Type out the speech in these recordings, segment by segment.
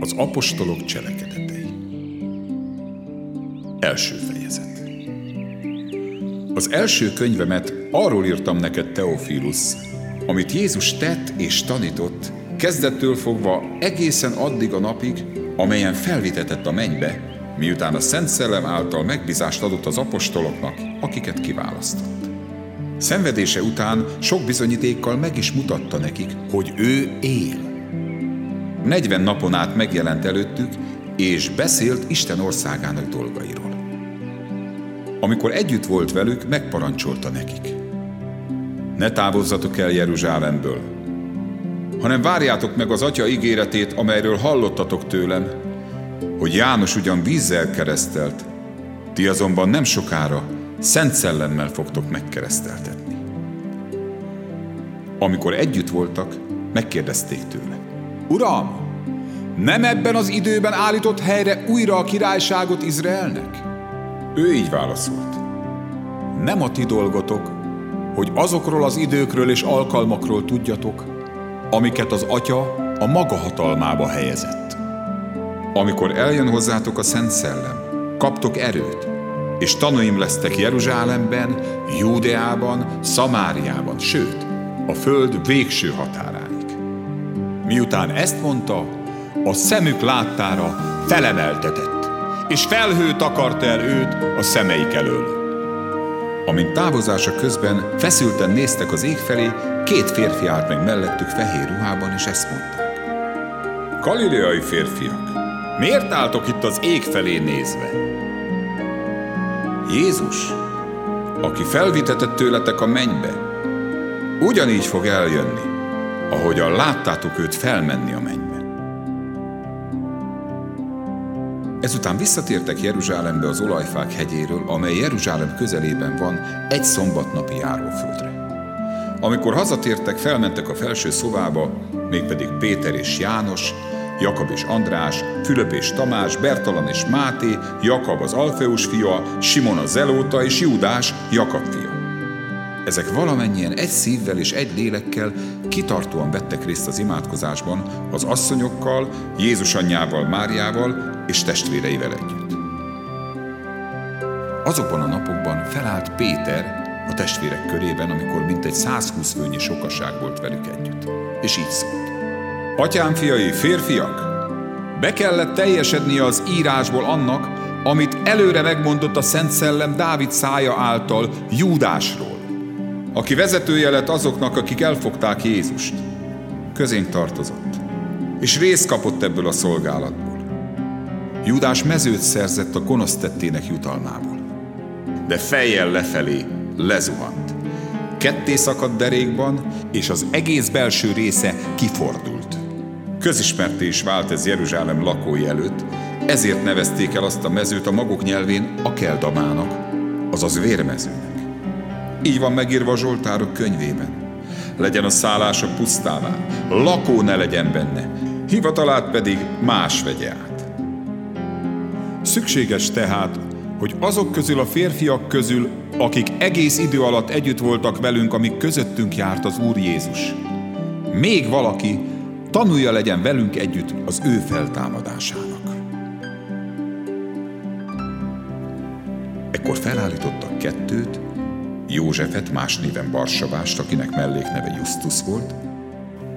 Az apostolok cselekedetei. Első fejezet. Az első könyvemet arról írtam neked, Teofilus, amit Jézus tett és tanított, kezdettől fogva egészen addig a napig, amelyen felvitetett a mennybe, miután a Szent Szellem által megbízást adott az apostoloknak, akiket kiválasztott. Szenvedése után sok bizonyítékkal meg is mutatta nekik, hogy ő él. 40 napon át megjelent előttük, és beszélt Isten országának dolgairól. Amikor együtt volt velük, megparancsolta nekik. Ne távozzatok el Jeruzsálemből, hanem várjátok meg az Atya ígéretét, amelyről hallottatok tőlem, hogy János ugyan vízzel keresztelt, ti azonban nem sokára Szent Szellemmel fogtok megkereszteltetni. Amikor együtt voltak, megkérdezték tőle. Uram, nem ebben az időben állított helyre újra a királyságot Izraelnek? Ő így válaszolt. Nem a ti dolgotok, hogy azokról az időkről és alkalmakról tudjatok, amiket az Atya a maga hatalmába helyezett. Amikor eljön hozzátok a Szent Szellem, kaptok erőt, és tanúim lesztek Jeruzsálemben, Júdeában, Szamáriában, sőt, a föld végső határáig. Miután ezt mondta, a szemük láttára felemeltetett, és felhő takarta el őt a szemeik elől. Amint távozása közben feszülten néztek az ég felé, két férfi állt meg mellettük fehér ruhában, és ezt mondták. Galileai férfiak, miért álltok itt az ég felé nézve? Jézus, aki felvitetett tőletek a mennybe, ugyanígy fog eljönni, ahogyan láttátok őt felmenni a mennybe. Ezután visszatértek Jeruzsálembe az olajfák hegyéről, amely Jeruzsálem közelében van, egy szombatnapi járóföldre. Amikor hazatértek, felmentek a felső szobába, mégpedig Péter és János, Jakab és András, Fülöp és Tamás, Bertalan és Máté, Jakab az Alfeus fia, Simon a Zelóta és Júdás, Jakab fia. Ezek valamennyien egy szívvel és egy lélekkel kitartóan vettek részt az imádkozásban az asszonyokkal, Jézus anyjával, Máriával és testvéreivel együtt. Azokban a napokban felállt Péter a testvérek körében, amikor mintegy 120 főnyi sokaság volt velük együtt. És így szólt. Atyám fiai, férfiak, be kellett teljesednie az írásból annak, amit előre megmondott a Szent Szellem Dávid szája által Júdásról, aki vezetője lett azoknak, akik elfogták Jézust. Közénk tartozott, és részt kapott ebből a szolgálatból. Júdás mezőt szerzett a gonosz tettének jutalmából. De fejjel lefelé lezuhant. Ketté szakadt derékban, és az egész belső része kifordult. Közismerté is vált ez Jeruzsálem lakói előtt, ezért nevezték el azt a mezőt a maguk nyelvén Akeldamának, azaz vérmezőnek. Így van megírva a Zsoltárok könyvében. Legyen a szállása pusztává, lakó ne legyen benne, hivatalát pedig más vegye át. Szükséges tehát, hogy azok közül a férfiak közül, akik egész idő alatt együtt voltak velünk, amíg közöttünk járt az Úr Jézus, még valaki tanulja legyen velünk együtt az ő feltámadásának. Ekkor felállítottak kettőt, Józsefet, más néven Barsabást, akinek mellékneve Justus volt,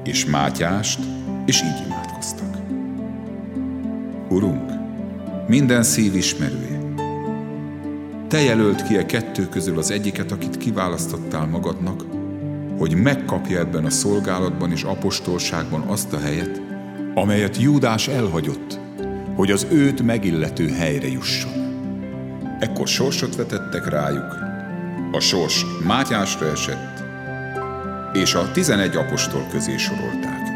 és Mátyást, és így imádkoztak. Urunk, minden szív ismerője, te jelölt ki a kettő közül az egyiket, akit kiválasztottál magadnak, hogy megkapja ebben a szolgálatban és apostolságban azt a helyet, amelyet Júdás elhagyott, hogy az őt megillető helyre jusson. Ekkor sorsot vetettek rájuk, a sors Mátyásra esett, és a tizenegy apostol közé sorolták.